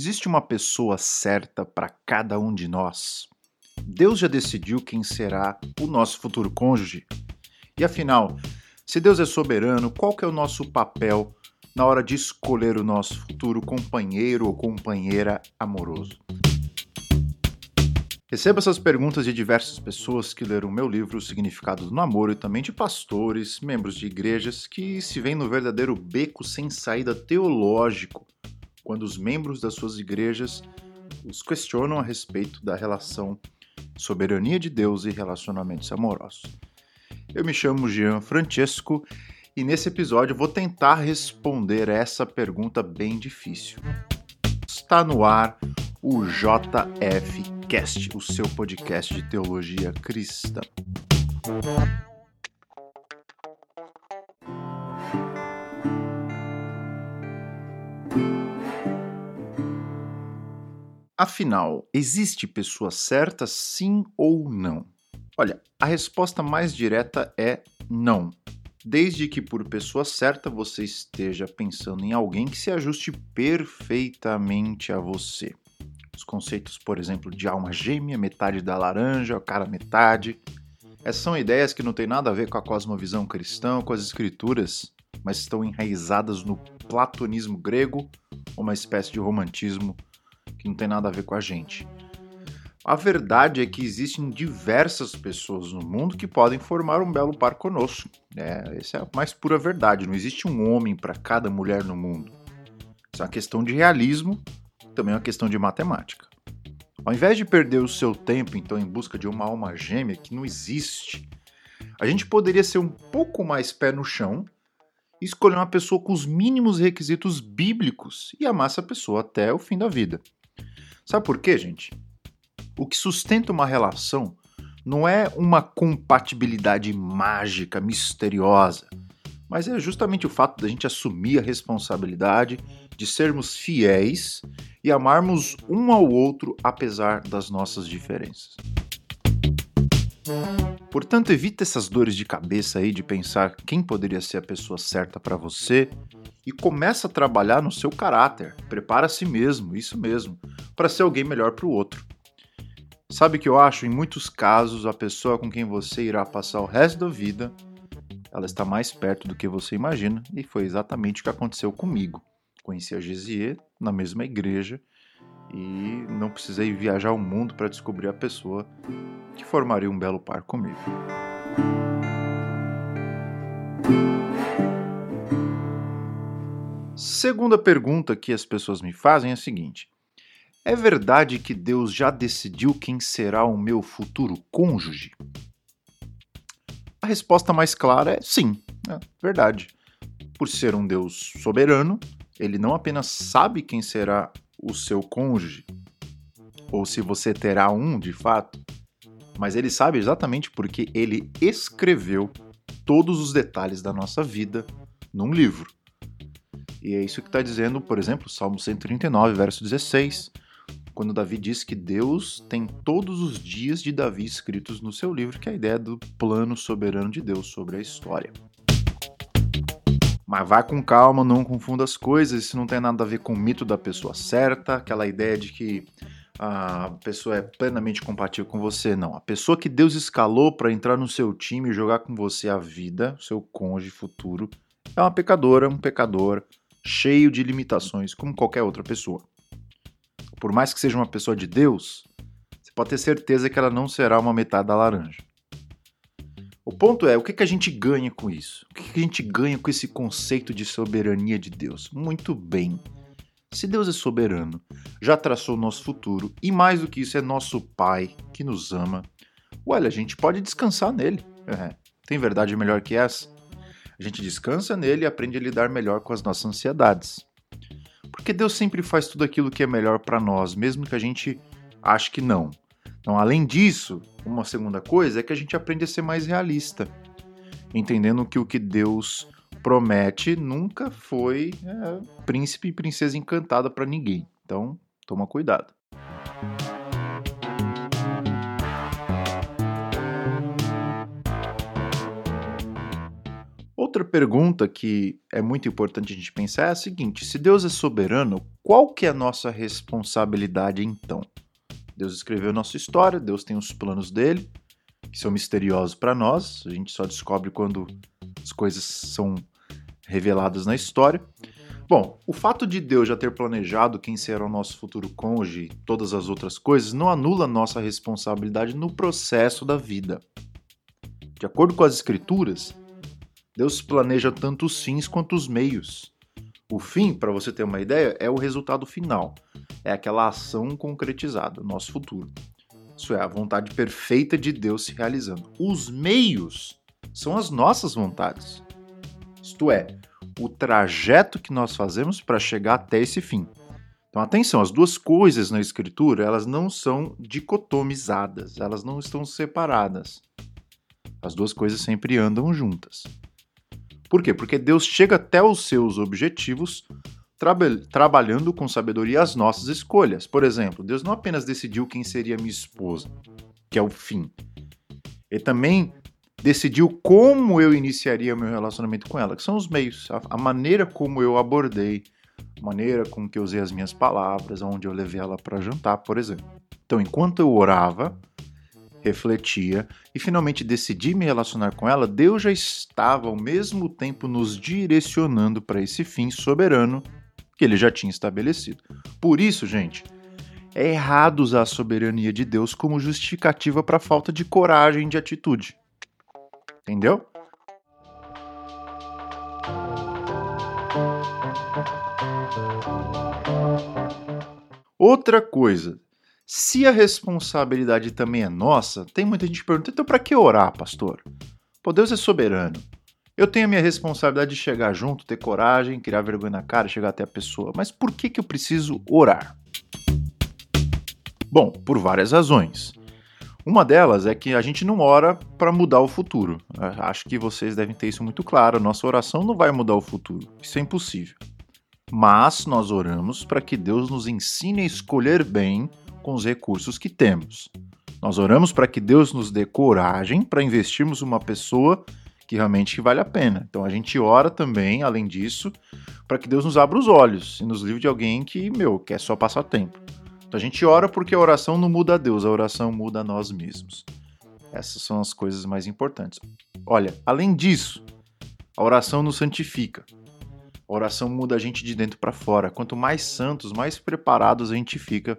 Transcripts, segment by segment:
Existe uma pessoa certa para cada um de nós? Deus já decidiu quem será o nosso futuro cônjuge? E afinal, se Deus é soberano, qual é o nosso papel na hora de escolher o nosso futuro companheiro ou companheira amoroso? Recebo essas perguntas de diversas pessoas que leram meu livro O Significado do Namoro e também de pastores, membros de igrejas que se veem no verdadeiro beco sem saída teológico quando os membros das suas igrejas os questionam a respeito da relação soberania de Deus e relacionamentos amorosos. Eu me chamo Jean Francesco e nesse episódio vou tentar responder essa pergunta bem difícil. Está no ar o JF Cast, o seu podcast de teologia cristã. Afinal, existe pessoa certa sim ou não? Olha, a resposta mais direta é não. Desde que por pessoa certa você esteja pensando em alguém que se ajuste perfeitamente a você. Os conceitos, por exemplo, de alma gêmea, metade da laranja, cara metade. Essas são ideias que não têm nada a ver com a cosmovisão cristã, com as escrituras, mas estão enraizadas no platonismo grego, uma espécie de romantismo que não tem nada a ver com a gente. A verdade é que existem diversas pessoas no mundo que podem formar um belo par conosco. É, essa é a mais pura verdade. Não existe um homem para cada mulher no mundo. Isso é uma questão de realismo, também é uma questão de matemática. Ao invés de perder o seu tempo, então, em busca de uma alma gêmea que não existe, a gente poderia ser um pouco mais pé no chão e escolher uma pessoa com os mínimos requisitos bíblicos e amar essa pessoa até o fim da vida. Sabe por quê, gente? O que sustenta uma relação não é uma compatibilidade mágica, misteriosa, mas é justamente o fato da gente assumir a responsabilidade de sermos fiéis e amarmos um ao outro apesar das nossas diferenças. Portanto, evita essas dores de cabeça aí de pensar quem poderia ser a pessoa certa para você e começa a trabalhar no seu caráter. Prepara a si mesmo, isso mesmo, para ser alguém melhor para o outro. Sabe o que eu acho? Em muitos casos, a pessoa com quem você irá passar o resto da vida, ela está mais perto do que você imagina, e foi exatamente o que aconteceu comigo. Conheci a Gesier na mesma igreja e não precisei viajar o mundo para descobrir a pessoa que formaria um belo par comigo. Segunda pergunta que as pessoas me fazem é a seguinte: É verdade que Deus já decidiu quem será o meu futuro cônjuge? A resposta mais clara é sim, é verdade. Por ser um Deus soberano, ele não apenas sabe quem será o seu cônjuge, ou se você terá um de fato, mas ele sabe exatamente porque ele escreveu todos os detalhes da nossa vida num livro. E é isso que está dizendo, por exemplo, Salmo 139, verso 16, quando Davi diz que Deus tem todos os dias de Davi escritos no seu livro, que é a ideia do plano soberano de Deus sobre a história. Mas vá com calma, não confunda as coisas, isso não tem nada a ver com o mito da pessoa certa, aquela ideia de que a pessoa é plenamente compatível com você, não. A pessoa que Deus escalou para entrar no seu time e jogar com você a vida, seu cônjuge futuro, é uma pecadora, um pecador, cheio de limitações, como qualquer outra pessoa. Por mais que seja uma pessoa de Deus, você pode ter certeza que ela não será uma metade da laranja. O ponto é, o que, que a gente ganha com isso? O que, que a gente ganha com esse conceito de soberania de Deus? Muito bem. Se Deus é soberano, já traçou o nosso futuro e mais do que isso é nosso Pai que nos ama, olha, a gente pode descansar nele. É. Tem verdade melhor que essa? A gente descansa nele e aprende a lidar melhor com as nossas ansiedades. Porque Deus sempre faz tudo aquilo que é melhor para nós, mesmo que a gente ache que não. Então, além disso, uma segunda coisa é que a gente aprende a ser mais realista, entendendo que o que Deus promete nunca foi é, príncipe e princesa encantada para ninguém. Então, toma cuidado. Outra pergunta que é muito importante a gente pensar é a seguinte: se Deus é soberano, qual que é a nossa responsabilidade então? Deus escreveu nossa história, Deus tem os planos dele, que são misteriosos para nós, a gente só descobre quando as coisas são reveladas na história. Bom, o fato de Deus já ter planejado quem será o nosso futuro cônjuge e todas as outras coisas não anula nossa responsabilidade no processo da vida. De acordo com as Escrituras, Deus planeja tanto os fins quanto os meios. O fim, para você ter uma ideia, é o resultado final. É aquela ação concretizada, nosso futuro. Isso é a vontade perfeita de Deus se realizando. Os meios são as nossas vontades. Isto é, o trajeto que nós fazemos para chegar até esse fim. Então, atenção, as duas coisas na escritura, elas não são dicotomizadas, elas não estão separadas. As duas coisas sempre andam juntas. Por quê? Porque Deus chega até os seus objetivos trabalhando com sabedoria as nossas escolhas. Por exemplo, Deus não apenas decidiu quem seria minha esposa, que é o fim. Ele também decidiu como eu iniciaria meu relacionamento com ela, que são os meios, a, a maneira como eu abordei, a maneira com que eu usei as minhas palavras, onde eu levei ela para jantar, por exemplo. Então, enquanto eu orava, refletia e finalmente decidi me relacionar com ela, Deus já estava ao mesmo tempo nos direcionando para esse fim soberano que ele já tinha estabelecido. Por isso, gente, é errado usar a soberania de Deus como justificativa para a falta de coragem de atitude. Entendeu? Outra coisa, se a responsabilidade também é nossa, tem muita gente que pergunta: então para que orar, pastor? Pô, Deus é soberano. Eu tenho a minha responsabilidade de chegar junto, ter coragem, criar vergonha na cara, chegar até a pessoa. Mas por que, que eu preciso orar? Bom, por várias razões. Uma delas é que a gente não ora para mudar o futuro. Acho que vocês devem ter isso muito claro. Nossa oração não vai mudar o futuro. Isso é impossível. Mas nós oramos para que Deus nos ensine a escolher bem com os recursos que temos. Nós oramos para que Deus nos dê coragem para investirmos uma pessoa que realmente vale a pena. Então a gente ora também, além disso, para que Deus nos abra os olhos e nos livre de alguém que, meu, quer só passar tempo. Então a gente ora porque a oração não muda a Deus, a oração muda a nós mesmos. Essas são as coisas mais importantes. Olha, além disso, a oração nos santifica. A oração muda a gente de dentro para fora. Quanto mais santos, mais preparados a gente fica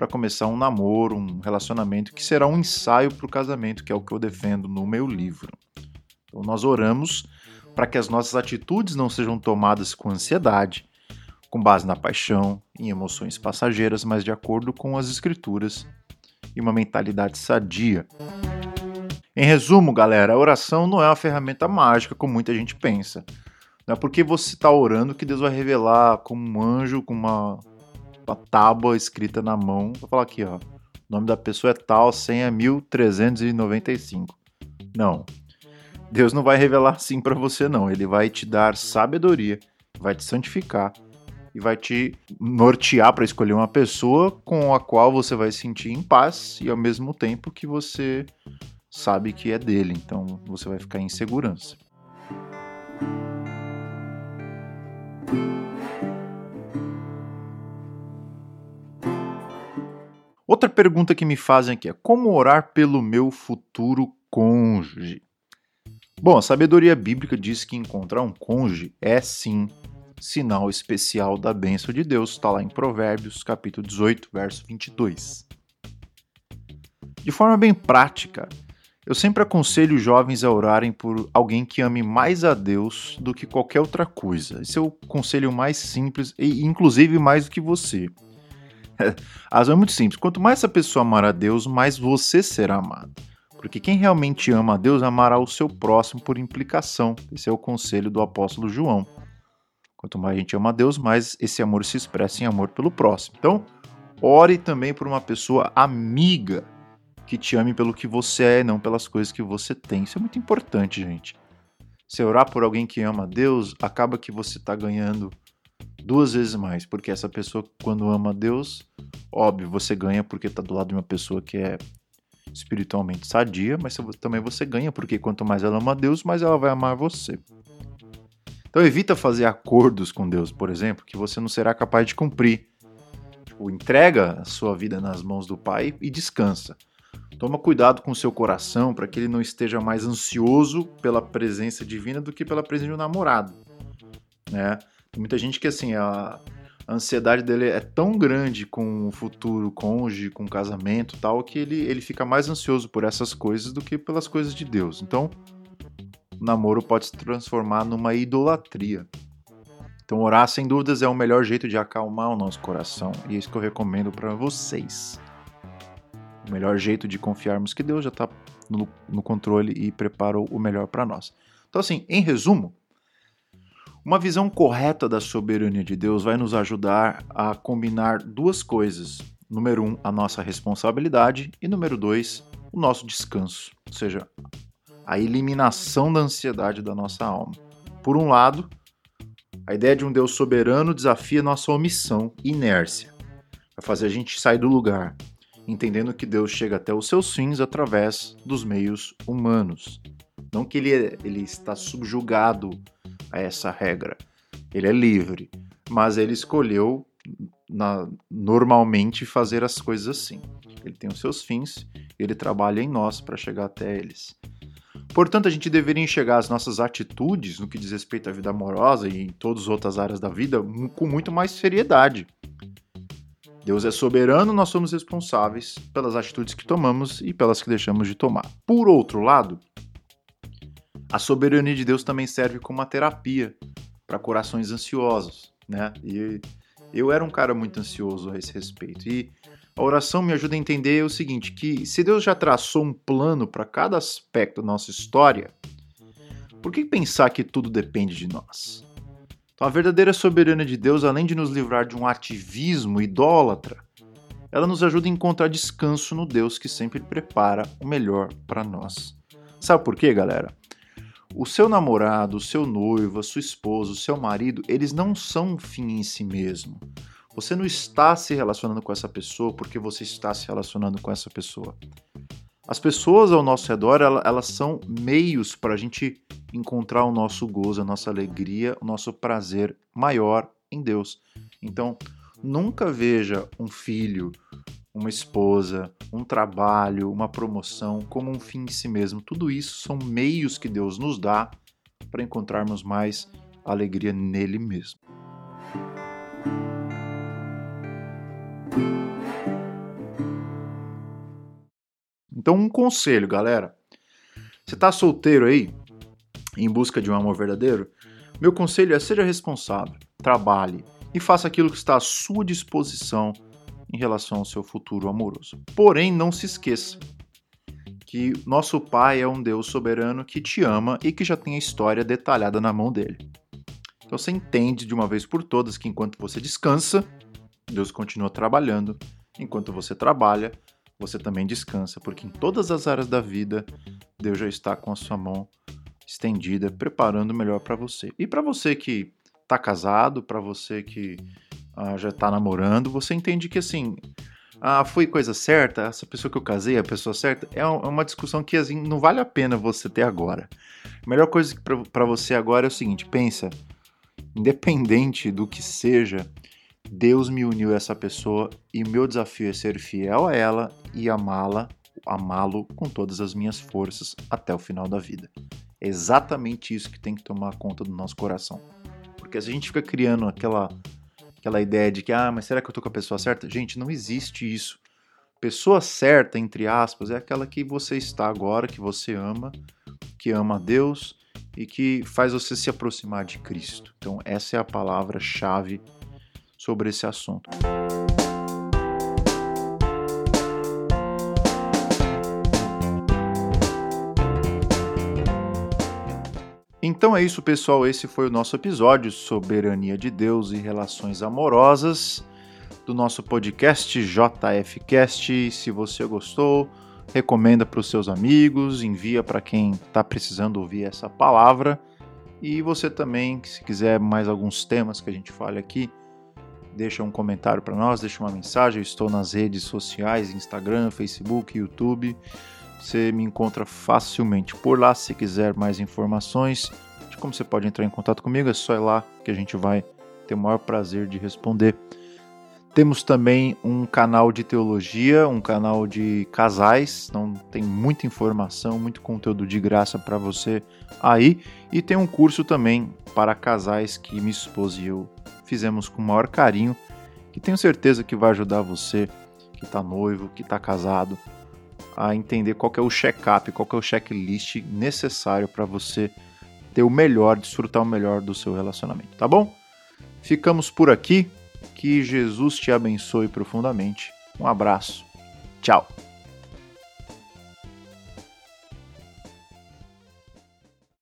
para começar um namoro, um relacionamento que será um ensaio para o casamento, que é o que eu defendo no meu livro. Então nós oramos para que as nossas atitudes não sejam tomadas com ansiedade, com base na paixão, em emoções passageiras, mas de acordo com as escrituras e uma mentalidade sadia. Em resumo, galera, a oração não é uma ferramenta mágica como muita gente pensa. Não é porque você está orando que Deus vai revelar como um anjo com uma, uma tábua escrita na mão. Vou falar aqui, ó. O nome da pessoa é tal, senha 1395. Não. Deus não vai revelar assim para você, não. Ele vai te dar sabedoria, vai te santificar e vai te nortear para escolher uma pessoa com a qual você vai sentir em paz e ao mesmo tempo que você sabe que é dele. Então você vai ficar em segurança. Outra pergunta que me fazem aqui é: como orar pelo meu futuro cônjuge? Bom, a sabedoria bíblica diz que encontrar um cônjuge é sim sinal especial da bênção de Deus, está lá em Provérbios, capítulo 18, verso 22. De forma bem prática, eu sempre aconselho os jovens a orarem por alguém que ame mais a Deus do que qualquer outra coisa. Esse é o conselho mais simples e, inclusive, mais do que você. A razão é muito simples: quanto mais essa pessoa amar a Deus, mais você será amado. Porque quem realmente ama a Deus amará o seu próximo por implicação. Esse é o conselho do apóstolo João. Quanto mais a gente ama a Deus, mais esse amor se expressa em amor pelo próximo. Então, ore também por uma pessoa amiga que te ame pelo que você é não pelas coisas que você tem. Isso é muito importante, gente. Se orar por alguém que ama a Deus, acaba que você está ganhando duas vezes mais, porque essa pessoa, quando ama a Deus, óbvio, você ganha porque está do lado de uma pessoa que é espiritualmente sadia, mas também você ganha porque quanto mais ela ama Deus, mais ela vai amar você. Então evita fazer acordos com Deus, por exemplo, que você não será capaz de cumprir. Tipo, entrega a sua vida nas mãos do Pai e descansa. Toma cuidado com o seu coração para que ele não esteja mais ansioso pela presença divina do que pela presença de um namorado. Né? Tem muita gente que assim, a, a ansiedade dele é tão grande com o futuro cônjuge, com o casamento tal, que ele, ele fica mais ansioso por essas coisas do que pelas coisas de Deus. Então, o namoro pode se transformar numa idolatria. Então, orar sem dúvidas é o melhor jeito de acalmar o nosso coração, e é isso que eu recomendo para vocês. O melhor jeito de confiarmos que Deus já está no, no, controle e preparou o melhor para nós. Então, assim, em resumo, uma visão correta da soberania de Deus vai nos ajudar a combinar duas coisas. Número um, a nossa responsabilidade, e número dois, o nosso descanso. Ou seja, a eliminação da ansiedade da nossa alma. Por um lado, a ideia de um Deus soberano desafia nossa omissão e inércia. Vai fazer a gente sair do lugar, entendendo que Deus chega até os seus fins através dos meios humanos. Não que ele, ele está subjugado a essa regra. Ele é livre, mas ele escolheu na, normalmente fazer as coisas assim. Ele tem os seus fins, ele trabalha em nós para chegar até eles. Portanto, a gente deveria enxergar as nossas atitudes no que diz respeito à vida amorosa e em todas as outras áreas da vida com muito mais seriedade. Deus é soberano, nós somos responsáveis pelas atitudes que tomamos e pelas que deixamos de tomar. Por outro lado, a soberania de Deus também serve como uma terapia para corações ansiosos, né? E eu era um cara muito ansioso a esse respeito. E a oração me ajuda a entender o seguinte: que se Deus já traçou um plano para cada aspecto da nossa história, por que pensar que tudo depende de nós? Então, a verdadeira soberania de Deus, além de nos livrar de um ativismo idólatra, ela nos ajuda a encontrar descanso no Deus que sempre prepara o melhor para nós. Sabe por quê, galera? O seu namorado, o seu noivo, a sua esposa, o seu marido, eles não são um fim em si mesmo. Você não está se relacionando com essa pessoa porque você está se relacionando com essa pessoa. As pessoas ao nosso redor, elas são meios para a gente encontrar o nosso gozo, a nossa alegria, o nosso prazer maior em Deus. Então, nunca veja um filho, uma esposa, um trabalho, uma promoção como um fim em si mesmo. Tudo isso são meios que Deus nos dá para encontrarmos mais alegria nele mesmo. Então, um conselho, galera. Você tá solteiro aí, em busca de um amor verdadeiro? Meu conselho é seja responsável, trabalhe e faça aquilo que está à sua disposição em relação ao seu futuro amoroso. Porém, não se esqueça que nosso Pai é um Deus soberano que te ama e que já tem a história detalhada na mão dele. Então você entende de uma vez por todas que enquanto você descansa, Deus continua trabalhando, enquanto você trabalha, você também descansa, porque em todas as áreas da vida, Deus já está com a sua mão estendida, preparando o melhor para você. E para você que está casado, para você que ah, já está namorando, você entende que assim, ah, foi coisa certa, essa pessoa que eu casei, a pessoa certa, é, é uma discussão que assim, não vale a pena você ter agora. A melhor coisa para você agora é o seguinte: pensa, independente do que seja, Deus me uniu a essa pessoa e meu desafio é ser fiel a ela e amá-la, amá-lo com todas as minhas forças até o final da vida. É exatamente isso que tem que tomar conta do nosso coração. Porque se a gente fica criando aquela aquela ideia de que ah, mas será que eu tô com a pessoa certa? Gente, não existe isso. Pessoa certa, entre aspas, é aquela que você está agora, que você ama, que ama a Deus e que faz você se aproximar de Cristo. Então, essa é a palavra-chave sobre esse assunto. Então é isso, pessoal. Esse foi o nosso episódio Soberania de Deus e Relações Amorosas do nosso podcast JFcast. Se você gostou, recomenda para os seus amigos, envia para quem está precisando ouvir essa palavra. E você também, se quiser mais alguns temas que a gente fale aqui, deixa um comentário para nós, deixa uma mensagem. Eu estou nas redes sociais, Instagram, Facebook, YouTube. Você me encontra facilmente por lá. Se quiser mais informações, como você pode entrar em contato comigo, é só ir lá que a gente vai ter o maior prazer de responder. Temos também um canal de teologia, um canal de casais, então tem muita informação, muito conteúdo de graça para você aí. E tem um curso também para casais que minha esposa e eu fizemos com o maior carinho, que tenho certeza que vai ajudar você que está noivo, que está casado, a entender qual é o check-up, qual é o checklist necessário para você ter o melhor, desfrutar o melhor do seu relacionamento, tá bom? Ficamos por aqui. Que Jesus te abençoe profundamente. Um abraço. Tchau.